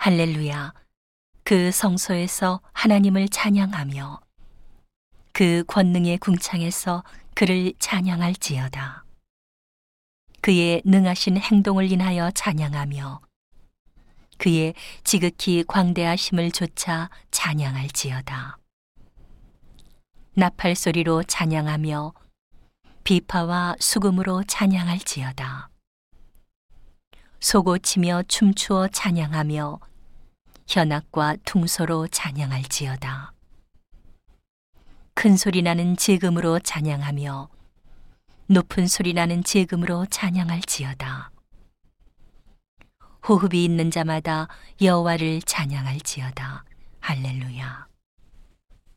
할렐루야. 그 성소에서 하나님을 찬양하며 그 권능의 궁창에서 그를 찬양할지어다. 그의 능하신 행동을 인하여 찬양하며 그의 지극히 광대하심을 조차 찬양할지어다. 나팔 소리로 찬양하며 비파와 수금으로 찬양할지어다. 소고치며 춤추어 찬양하며 현악과 퉁소로 찬양할지어다. 큰 소리 나는 제금으로 찬양하며 높은 소리 나는 제금으로 찬양할지어다. 호흡이 있는 자마다 여호와를 찬양할지어다. 할렐루야.